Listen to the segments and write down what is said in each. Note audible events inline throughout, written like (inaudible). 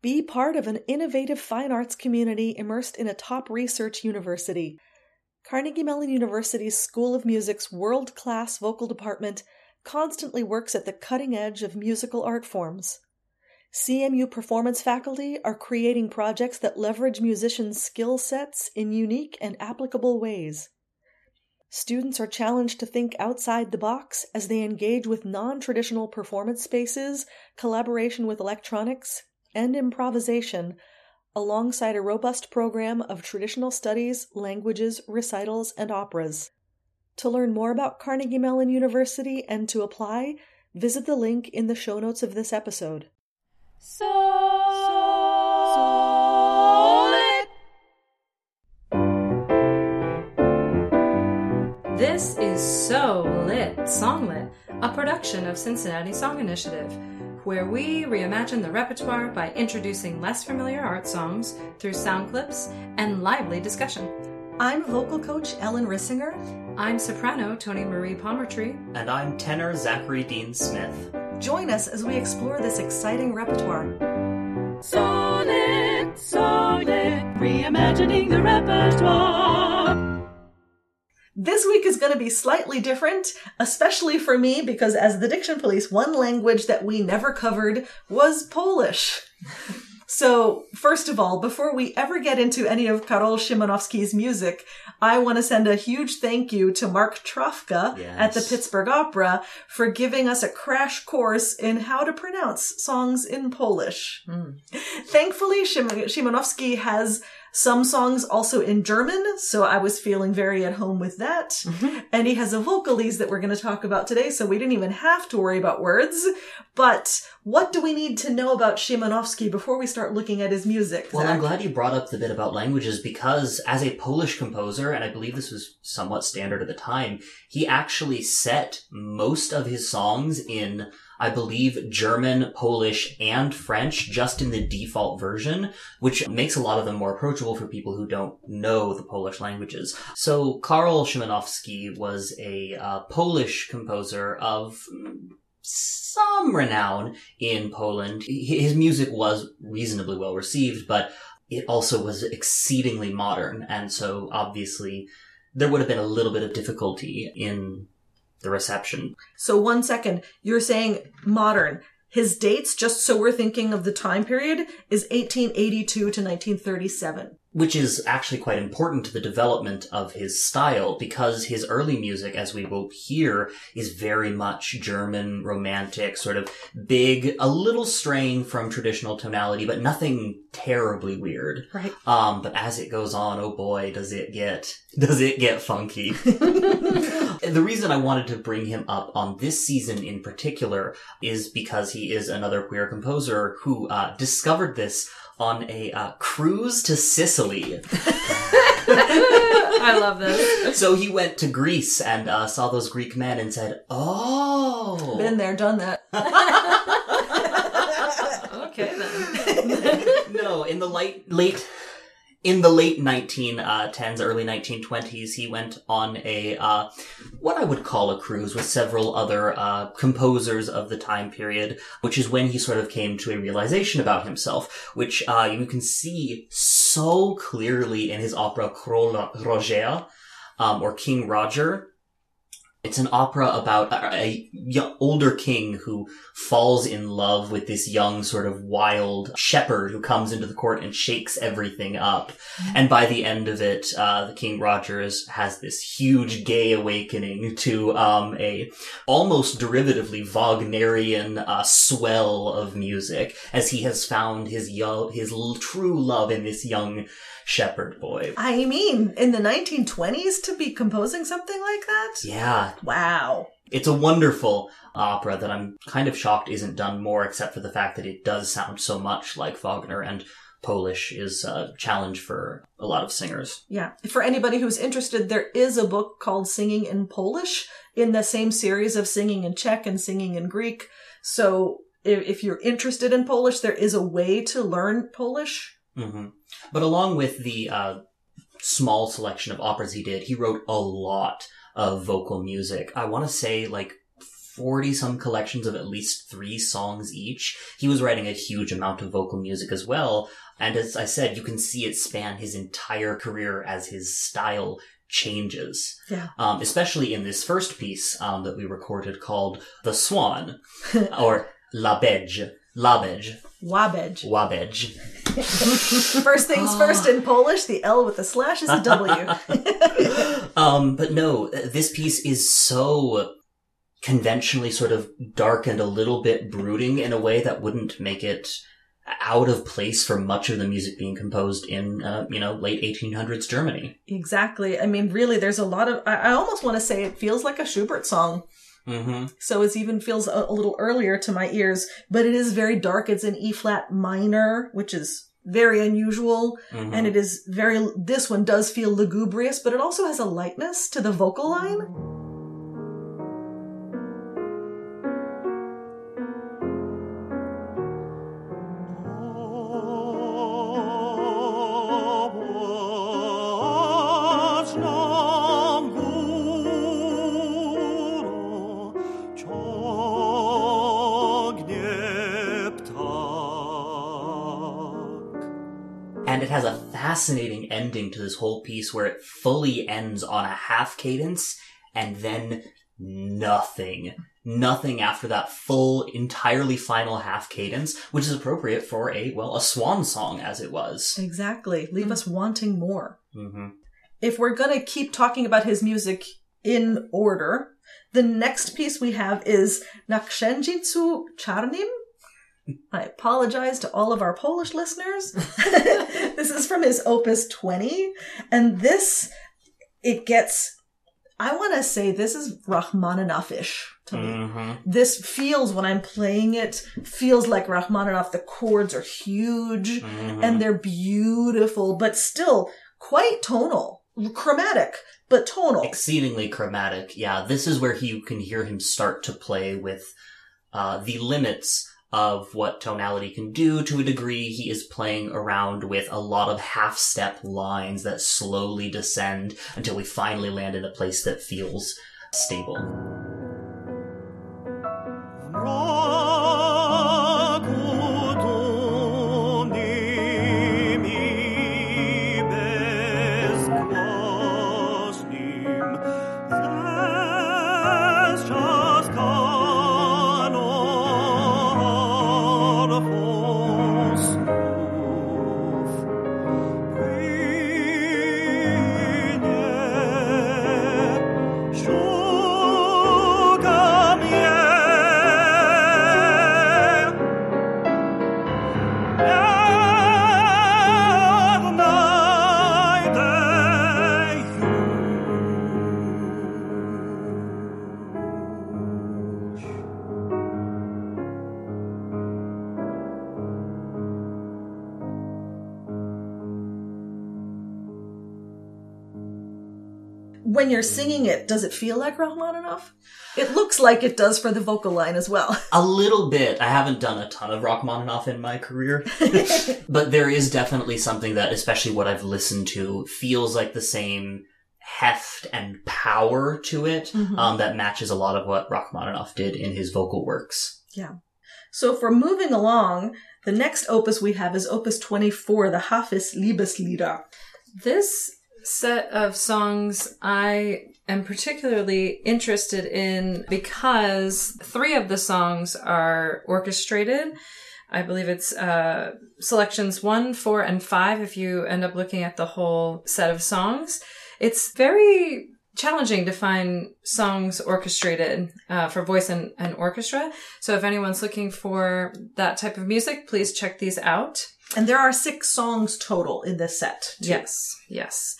Be part of an innovative fine arts community immersed in a top research university. Carnegie Mellon University's School of Music's world class vocal department constantly works at the cutting edge of musical art forms. CMU performance faculty are creating projects that leverage musicians' skill sets in unique and applicable ways. Students are challenged to think outside the box as they engage with non traditional performance spaces, collaboration with electronics, and improvisation alongside a robust program of traditional studies, languages, recitals, and operas. To learn more about Carnegie Mellon University and to apply, visit the link in the show notes of this episode. Solid. This is So Lit Songlit, a production of Cincinnati Song Initiative where we reimagine the repertoire by introducing less familiar art songs through sound clips and lively discussion. I'm vocal coach Ellen Rissinger. I'm soprano Toni Marie Palmertree. And I'm tenor Zachary Dean Smith. Join us as we explore this exciting repertoire. Solid, solid, reimagining the repertoire. This week is going to be slightly different, especially for me, because as the Diction Police, one language that we never covered was Polish. So, first of all, before we ever get into any of Karol Szymanowski's music, I want to send a huge thank you to Mark Trawka Yes. at the Pittsburgh Opera for giving us a crash course in how to pronounce songs in Polish. Hmm. Thankfully, Szym- Szymanowski has some songs also in German, so I was feeling very at home with that. Mm-hmm. And he has a vocalise that we're going to talk about today, so we didn't even have to worry about words. But what do we need to know about Szymanowski before we start looking at his music? Well, Zach? I'm glad you brought up the bit about languages because as a Polish composer, and I believe this was somewhat standard at the time, he actually set most of his songs in, I believe, German, Polish, and French just in the default version, which makes a lot of them more approachable for people who don't know the Polish languages. So Karol Szymanowski was a uh, Polish composer of some renown in Poland. His music was reasonably well received, but it also was exceedingly modern, and so obviously there would have been a little bit of difficulty in the reception. So one second, you're saying modern. His dates, just so we're thinking of the time period, is 1882 to 1937. Which is actually quite important to the development of his style because his early music, as we will hear, is very much German, romantic, sort of big, a little straying from traditional tonality, but nothing terribly weird. Right. Um, but as it goes on, oh boy, does it get, does it get funky. (laughs) (laughs) the reason I wanted to bring him up on this season in particular is because he is another queer composer who, uh, discovered this on a, uh, cruise to Sicily. (laughs) I love this. so he went to Greece and, uh, saw those Greek men and said, oh. Been there, done that. (laughs) Okay then. (laughs) no, in the late late in the late 1910s, early 1920s, he went on a uh, what I would call a cruise with several other uh, composers of the time period, which is when he sort of came to a realization about himself, which uh, you can see so clearly in his opera Król Roger, um, or King Roger. It's an opera about a, a young, older king who falls in love with this young sort of wild shepherd who comes into the court and shakes everything up. And by the end of it, uh, the King Rogers has this huge gay awakening to um, a almost derivatively Wagnerian uh, swell of music as he has found his yo- his l- true love in this young shepherd boy. I mean, in the 1920s to be composing something like that? Yeah, Wow. It's a wonderful opera that I'm kind of shocked isn't done more, except for the fact that it does sound so much like Wagner, and Polish is a challenge for a lot of singers. Yeah. For anybody who's interested, there is a book called Singing in Polish in the same series of singing in Czech and singing in Greek. So if, you're interested in Polish, there is a way to learn Polish. hmm But along with the uh, small selection of operas he did, he wrote a lot of vocal music. I want to say like 40 some collections of at least three songs each. He was writing a huge amount of vocal music as well. And as I said, you can see it span his entire career as his style changes. Yeah. Um, especially in this first piece um, that we recorded called The Swan, (laughs) or La Bedge. La Bedge. Wabedge. (laughs) First things first in Polish, the L with the slash is a W. (laughs) um, but no, this piece is so conventionally sort of dark and a little bit brooding in a way that wouldn't make it out of place for much of the music being composed in, uh, you know, late 1800s Germany. exactly. I mean, really, there's a lot of. I, I almost want to say it feels like a Schubert song. Mm-hmm. So it even feels a, a little earlier to my ears, but it is very dark. It's in E flat minor, which is very unusual. Mm-hmm. And it is very, this one does feel lugubrious, but it also has a lightness to the vocal line. Fascinating ending to this whole piece where it fully ends on a half cadence and then nothing. Nothing after that full, entirely final half cadence, which is appropriate for a, well, a swan song as it was. Exactly. Leave us wanting more. hmm if we're going to keep talking about his music in order, the next piece we have is Na Księżycu Czarnym. I apologize to all of our Polish listeners. (laughs) this is from his Opus 20. And this, it gets, I want to say this is Rachmaninoff-ish to me. hmm This feels, when I'm playing it, feels like Rachmaninoff. The chords are huge Mm-hmm. and they're beautiful, but still quite tonal, chromatic, but tonal. exceedingly chromatic. Yeah, this is where he, you can hear him start to play with uh, the limits of what tonality can do to a degree. He is playing around with a lot of half step lines that slowly descend until we finally land in a place that feels stable. When you're singing it, does it feel like Rachmaninoff? It looks like it does for the vocal line as well. (laughs) A little bit. I haven't done a ton of Rachmaninoff in my career, (laughs) (laughs) but there is definitely something that, especially what I've listened to, feels like the same heft and power to it um, that matches a lot of what Rachmaninoff did in his vocal works. Yeah. So if we're moving along, the next opus we have is Opus 24, the Hafis Liebeslieder. This set of songs I am particularly interested in because three of the songs are orchestrated. I believe it's uh, selections one, four, and five if you end up looking at the whole set of songs. It's very challenging to find songs orchestrated uh, for voice and, and orchestra. So if anyone's looking for that type of music, please check these out. And there are six songs total in this set. too. Yes, yes.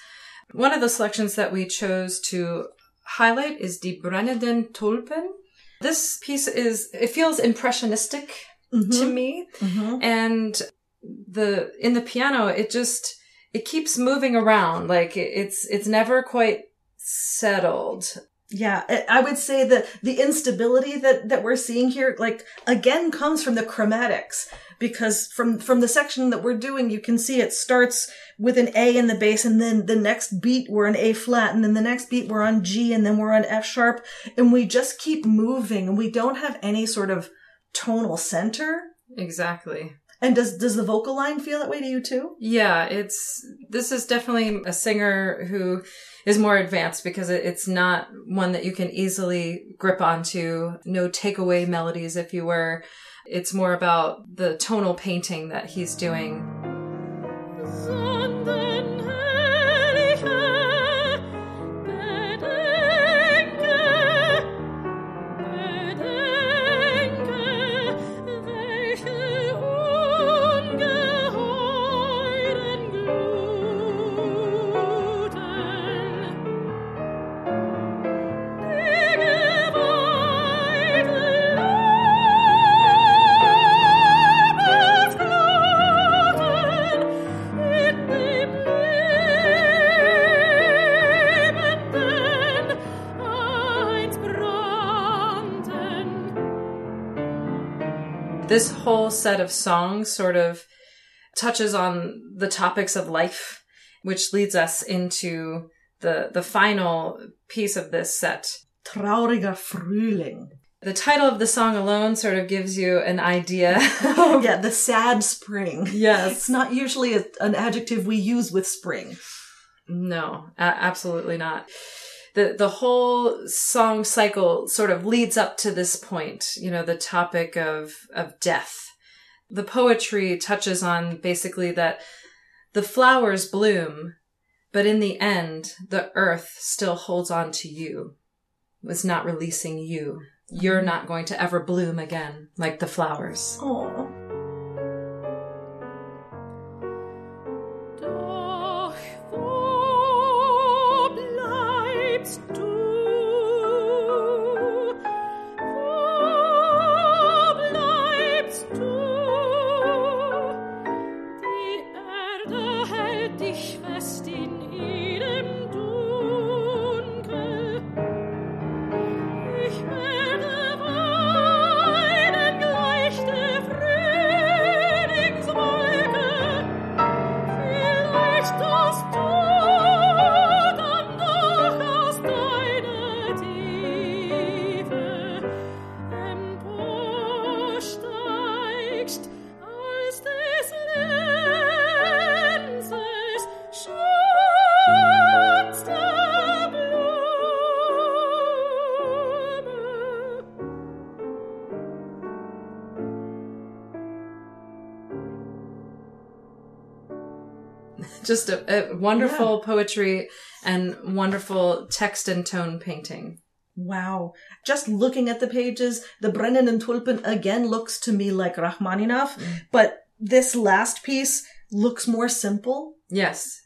One of the selections that we chose to highlight is Die Brennenden Tulpen. This piece is, it feels impressionistic Mhm. to me. Mhm. And the, in the piano, it just, it keeps moving around. Like it's, it's never quite settled. Yeah, I- would say that the instability that, that we're seeing here, like, again, comes from the chromatics. Because from, from the section that we're doing, you can see it starts with an A in the bass, and then the next beat we're on A flat, and then the next beat we're on G, and then we're on F sharp, and we just keep moving, and we don't have any sort of tonal center. Exactly. And does, does the vocal line feel that way to you too? Yeah, it's this is definitely a singer who is more advanced because it, it's not one that you can easily grip onto. No takeaway melodies, if you were. It's more about the tonal painting that he's doing. Whole set of songs sort of touches on the topics of life, which leads us into the the final piece of this set. Trauriger Frühling. The title of the song alone sort of gives you an idea. Oh (laughs) Yeah, the sad spring. yes. It's not usually a, an adjective we use with spring. No, a- absolutely not. The the whole song cycle sort of leads up to this point, you know, the topic of of death. The poetry touches on basically that the flowers bloom, but in the end, the earth still holds on to you. It's not releasing you. You're not going to ever bloom again like the flowers. Oh. Just a, a wonderful poetry and wonderful text and tone painting. Wow. Just looking at the pages, the Brennenden Tulpen again looks to me like Rachmaninoff, but this last piece looks more simple. Yes.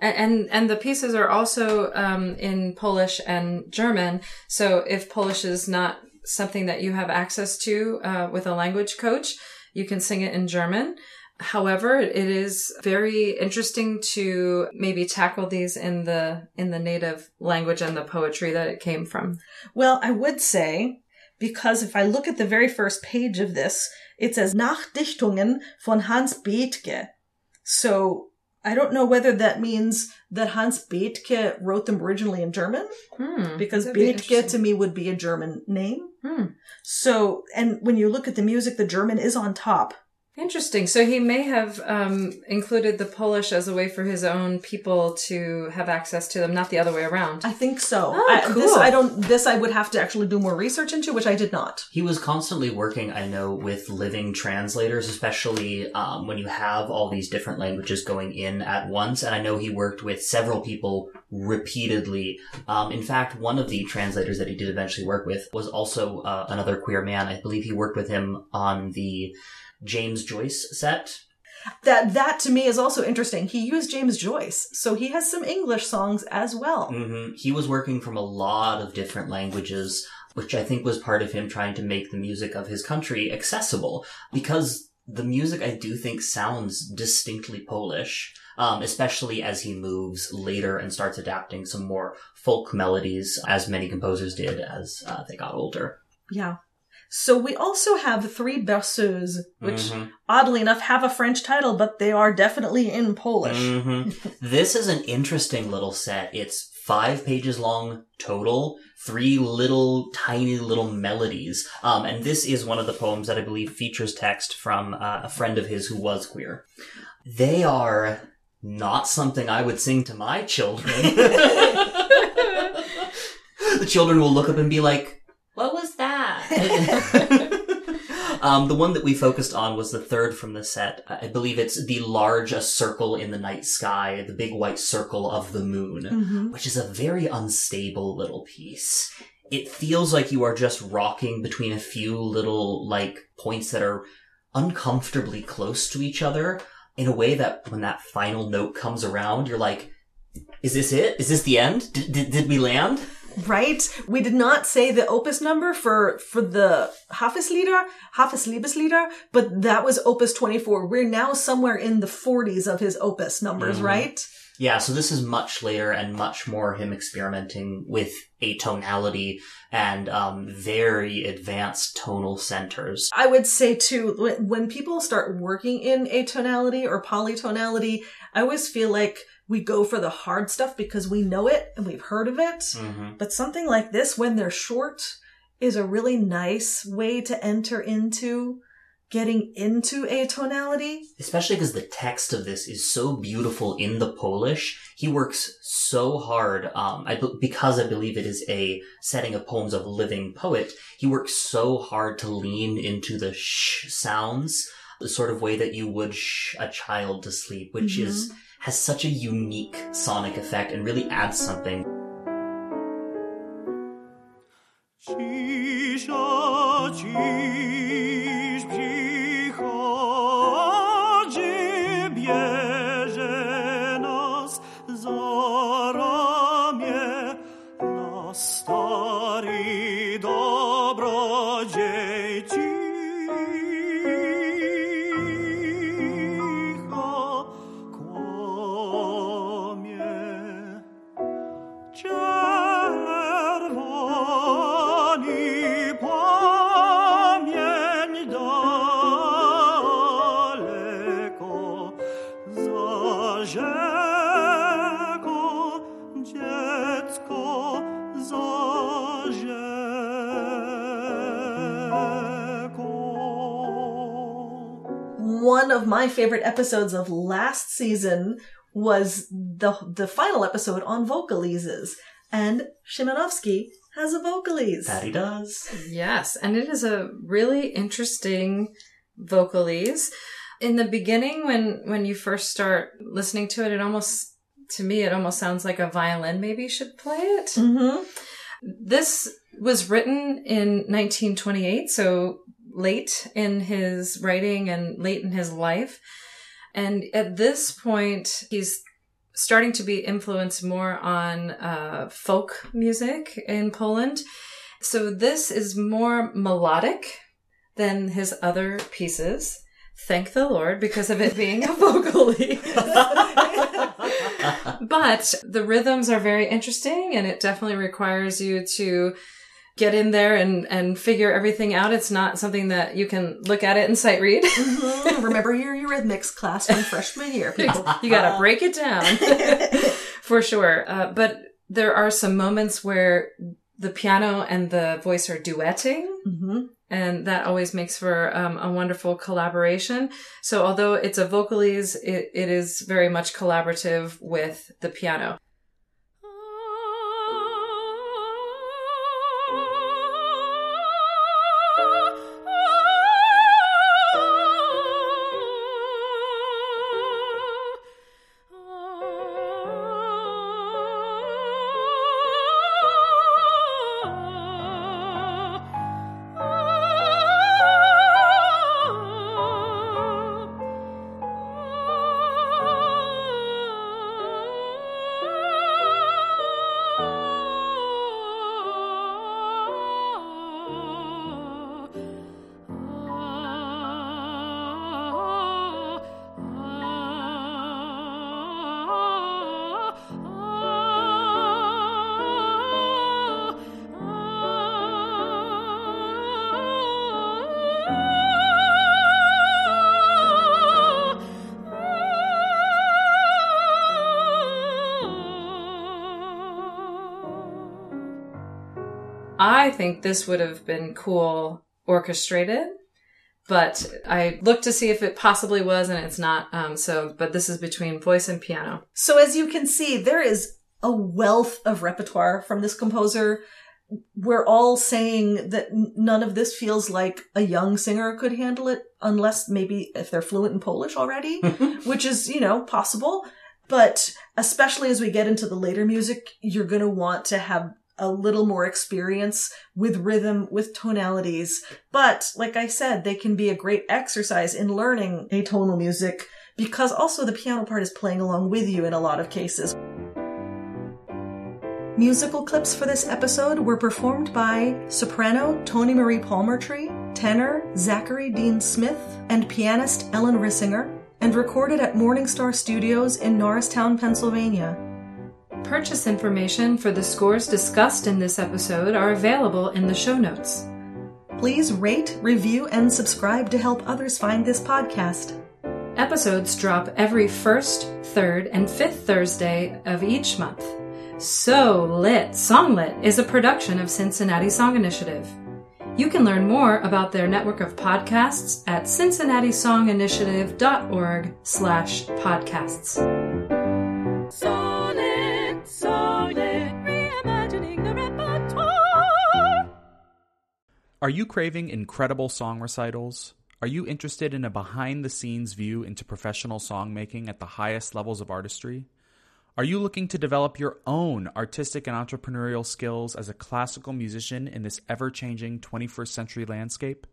And, and and the pieces are also um, in Polish and German. So if Polish is not something that you have access to uh, with a language coach, you can sing it in German. However, it is very interesting to maybe tackle these in the in the native language and the poetry that it came from. Well, I would say, because if I look at the very first page of this, it says Nachdichtungen von Hans Bethge. So I don't know whether that means that Hans Bethge wrote them originally in German, Hmm, because that'd be to me would be a German name. Hmm. So, and when you look at the music, the German is on top. Interesting. So he may have um, included the Polish as a way for his own people to have access to them, not the other way around. I think so. Oh, I, This cool. I don't. This I would have to actually do more research into, which I did not. He was constantly working, I know, with living translators, especially um, when you have all these different languages going in at once. And I know he worked with several people repeatedly. Um, in fact, one of the translators that he did eventually work with was also uh, another queer man. I believe he worked with him on the James Joyce set. That that to me is also interesting. He used James Joyce, so he has some English songs as well. hmm He was working from a lot of different languages, which I think was part of him trying to make the music of his country accessible. Because the music I do think sounds distinctly Polish, um, especially as he moves later and starts adapting some more folk melodies, as many composers did as uh, they got older. Yeah. So we also have three berceuses, which Mhm. oddly enough have a French title, but they are definitely in Polish. Mhm. (laughs) this is an interesting little set. It's five pages long total, three little tiny little melodies. Um, and this is one of the poems that I believe features text from uh, a friend of his who was queer. They are not something I would sing to my children. (laughs) (laughs) the children will look up and be like, What was that? (laughs) um, the one that we focused on was the third from the set. I believe it's the large a circle in the night sky, the big white circle of the moon, Mhm. which is a very unstable little piece. It feels like you are just rocking between a few little, like, points that are uncomfortably close to each other in a way that when that final note comes around, you're like, is this it? Is this the end? Did, did we land? Right? We did not say the opus number for for the Hafeslieder, Hafisliebeslieder, but that was opus 24. We're now somewhere in the 40s of his opus numbers, Mhm. right? Yeah, so this is much later and much more him experimenting with atonality and um, very advanced tonal centers. I would say too, when people start working in atonality or polytonality, I always feel like we go for the hard stuff because we know it and we've heard of it. Mm-hmm. But something like this, when they're short, is a really nice way to enter into getting into atonality. Especially because the text of this is so beautiful in the Polish. He works so hard, um, I, because I believe it is a setting of poems of a living poet. He works so hard to lean into the sh sounds, the sort of way that you would sh a child to sleep, which is has such a unique sonic effect and really adds something. Cisza dziś of my favorite episodes of last season was the the final episode on vocalises, and Szymanowski has a vocalise. That he does. Yes, and it is a really interesting vocalise. In the beginning, when when you first start listening to it, it almost to me it almost sounds like a violin maybe should play it. Mm-hmm. This was written in 1928, so late in his writing and late in his life. And at this point, he's starting to be influenced more on uh, folk music in Poland. So this is more melodic than his other pieces. Thank the Lord because of it being a (laughs) vocally. (laughs) but the rhythms are very interesting and it definitely requires you to get in there and, and figure everything out. It's not something that you can look at it and sight read. (laughs) Mhm. Remember your eurythmics class from freshman year, (laughs) people. you gotta break it down (laughs) for sure. Uh, but there are some moments where the piano and the voice are duetting. hmm And that always makes for um, a wonderful collaboration. So although it's a vocalise, it, it is very much collaborative with the piano. I think this would have been cool orchestrated, but I looked to see if it possibly was, and it's not. Um, so, but this is between voice and piano. So as you can see, there is a wealth of repertoire from this composer. We're all saying that none of this feels like a young singer could handle it, unless maybe if they're fluent in Polish already, (laughs) which is, you know, possible. But especially as we get into the later music, you're going to want to have a little more experience with rhythm, with tonalities. But like I said, they can be a great exercise in learning atonal music because also the piano part is playing along with you in a lot of cases. Musical clips for this episode were performed by soprano Toni Marie Palmertree, tenor Zachary Dean Smith, and pianist Ellen Rissinger, and recorded at Morningstar Studios in Norristown, Pennsylvania. Purchase information for the scores discussed in this episode are available in the show notes. Please rate, review, and subscribe to help others find this podcast. Episodes drop every first, third, and fifth Thursday of each month. So Lit Songlit is a production of Cincinnati Song Initiative. You can learn more about their network of podcasts at cincinnatisonginitiative.org slash podcasts. Are you craving incredible song recitals? Are you interested in a behind the scenes view into professional songmaking at the highest levels of artistry? Are you looking to develop your own artistic and entrepreneurial skills as a classical musician in this ever changing 21st century landscape?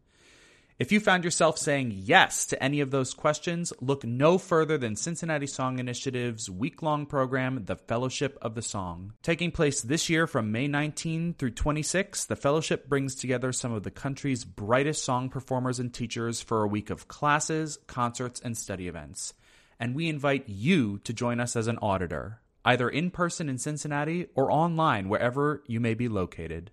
If you found yourself saying yes to any of those questions, look no further than Cincinnati Song Initiative's week long program, The Fellowship of the Song. Taking place this year from May 19 through 26, the fellowship brings together some of the country's brightest song performers and teachers for a week of classes, concerts, and study events. And we invite you to join us as an auditor, either in person in Cincinnati or online wherever you may be located.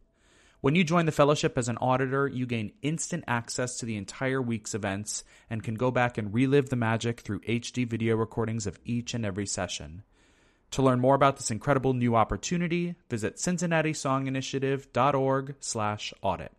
When you join the fellowship as an auditor, you gain instant access to the entire week's events and can go back and relive the magic through HD video recordings of each and every session. To learn more about this incredible new opportunity, visit cincinnatisonginitiative.org/audit.